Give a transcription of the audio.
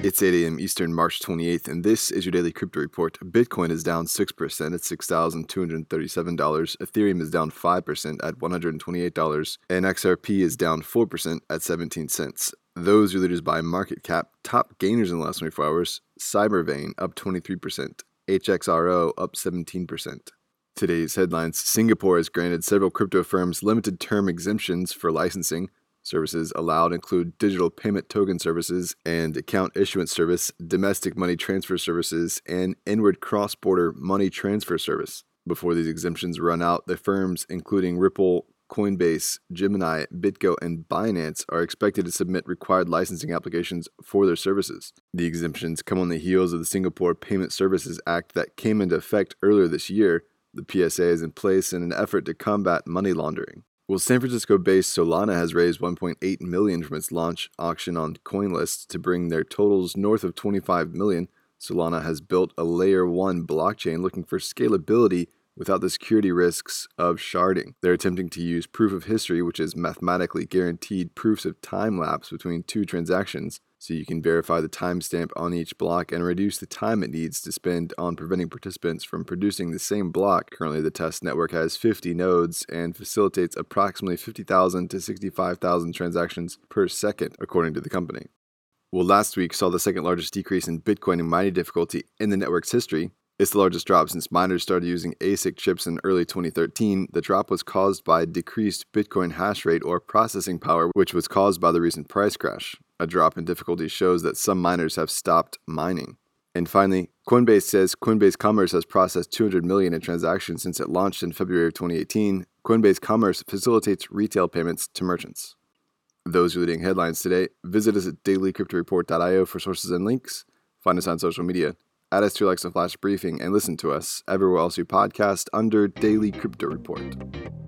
It's 8 a.m. Eastern, March 28th, and this is your daily crypto report. Bitcoin is down 6% at $6,237. Ethereum is down 5% at $128. And XRP is down 4% at 17 cents. Those are leaders by market cap. Top gainers in the last 24 hours Cybervein up 23%, HXRO up 17%. Today's headlines Singapore has granted several crypto firms limited term exemptions for licensing. Services allowed include digital payment token services and account issuance service, domestic money transfer services, and inward cross border money transfer service. Before these exemptions run out, the firms, including Ripple, Coinbase, Gemini, BitGo, and Binance are expected to submit required licensing applications for their services. The exemptions come on the heels of the Singapore Payment Services Act that came into effect earlier this year. The PSA is in place in an effort to combat money laundering. Well, San Francisco-based Solana has raised 1.8 million from its launch auction on CoinList to bring their totals north of 25 million. Solana has built a layer 1 blockchain looking for scalability without the security risks of sharding. They're attempting to use proof of history, which is mathematically guaranteed proofs of time lapse between two transactions, so you can verify the timestamp on each block and reduce the time it needs to spend on preventing participants from producing the same block. Currently, the test network has 50 nodes and facilitates approximately 50,000 to 65,000 transactions per second, according to the company. Well, last week saw the second largest decrease in Bitcoin and mining difficulty in the network's history, it's the largest drop since miners started using ASIC chips in early 2013. The drop was caused by decreased Bitcoin hash rate or processing power, which was caused by the recent price crash. A drop in difficulty shows that some miners have stopped mining. And finally, Coinbase says Coinbase Commerce has processed 200 million in transactions since it launched in February of 2018. Coinbase Commerce facilitates retail payments to merchants. Those are leading headlines today. Visit us at dailycryptoreport.io for sources and links. Find us on social media add us to your Flash Briefing, and listen to us everywhere else you podcast under Daily Crypto Report.